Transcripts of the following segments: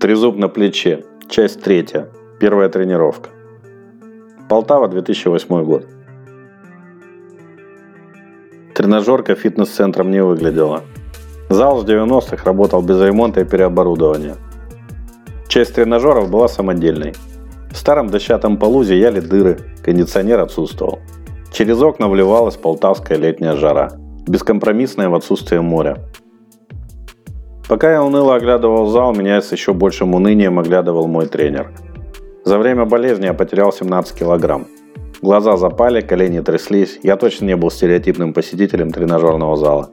Трезуб на плече. Часть третья. Первая тренировка. Полтава, 2008 год. Тренажерка фитнес-центром не выглядела. Зал с 90-х работал без ремонта и переоборудования. Часть тренажеров была самодельной. В старом дощатом полу зияли дыры, кондиционер отсутствовал. Через окна вливалась полтавская летняя жара, бескомпромиссная в отсутствие моря. Пока я уныло оглядывал зал, меня с еще большим унынием оглядывал мой тренер. За время болезни я потерял 17 килограмм. Глаза запали, колени тряслись. Я точно не был стереотипным посетителем тренажерного зала.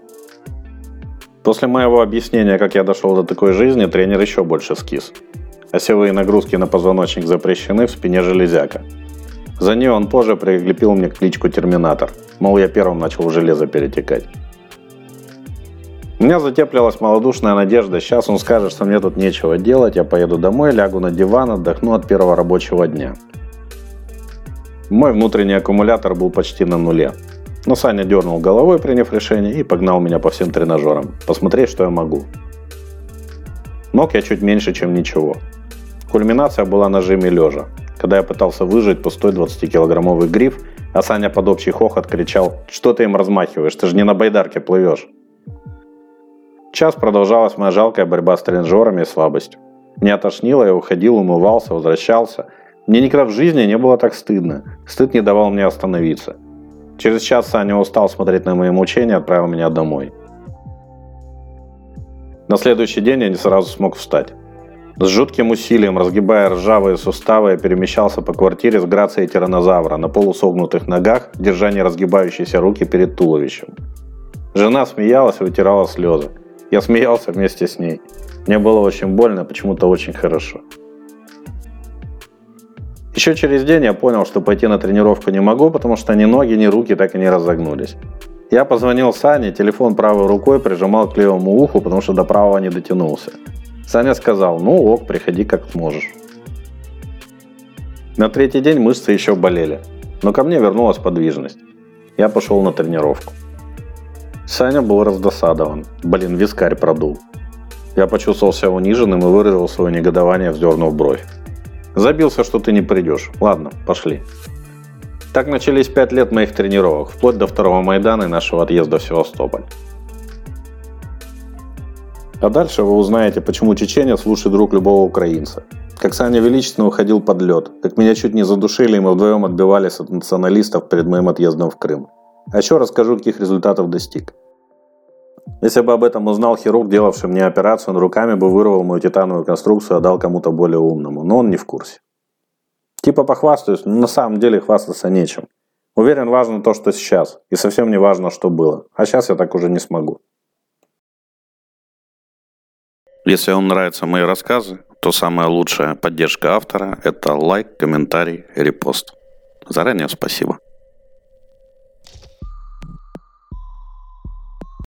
После моего объяснения, как я дошел до такой жизни, тренер еще больше скис. Осевые нагрузки на позвоночник запрещены, в спине железяка. За нее он позже прикрепил мне кличку Терминатор. Мол, я первым начал железо перетекать. У меня затеплилась малодушная надежда. Сейчас он скажет, что мне тут нечего делать. Я поеду домой, лягу на диван, отдохну от первого рабочего дня. Мой внутренний аккумулятор был почти на нуле. Но Саня дернул головой, приняв решение, и погнал меня по всем тренажерам. Посмотреть, что я могу. Ног я чуть меньше, чем ничего. Кульминация была на жиме лежа, когда я пытался выжать пустой 20-килограммовый гриф, а Саня под общий хохот кричал «Что ты им размахиваешь? Ты же не на байдарке плывешь!» Час продолжалась моя жалкая борьба с тренажерами и слабостью. Меня тошнило, я уходил, умывался, возвращался. Мне никогда в жизни не было так стыдно. Стыд не давал мне остановиться. Через час Саня устал смотреть на мои мучения и отправил меня домой. На следующий день я не сразу смог встать. С жутким усилием, разгибая ржавые суставы, я перемещался по квартире с грацией тиранозавра на полусогнутых ногах, держа не разгибающиеся руки перед туловищем. Жена смеялась и вытирала слезы. Я смеялся вместе с ней. Мне было очень больно, почему-то очень хорошо. Еще через день я понял, что пойти на тренировку не могу, потому что ни ноги, ни руки так и не разогнулись. Я позвонил Сане, телефон правой рукой прижимал к левому уху, потому что до правого не дотянулся. Саня сказал, ну ок, приходи как сможешь. На третий день мышцы еще болели, но ко мне вернулась подвижность. Я пошел на тренировку. Саня был раздосадован. Блин, вискарь продул. Я почувствовал себя униженным и выразил свое негодование, вздернув бровь. Забился, что ты не придешь. Ладно, пошли. Так начались пять лет моих тренировок, вплоть до второго Майдана и нашего отъезда в Севастополь. А дальше вы узнаете, почему чеченец лучший друг любого украинца. Как Саня величественно уходил под лед, как меня чуть не задушили, и мы вдвоем отбивались от националистов перед моим отъездом в Крым. А еще расскажу, каких результатов достиг. Если бы об этом узнал хирург, делавший мне операцию, он руками бы вырвал мою титановую конструкцию и отдал кому-то более умному. Но он не в курсе. Типа похвастаюсь, но на самом деле хвастаться нечем. Уверен, важно то, что сейчас. И совсем не важно, что было. А сейчас я так уже не смогу. Если вам нравятся мои рассказы, то самая лучшая поддержка автора – это лайк, комментарий, репост. Заранее спасибо.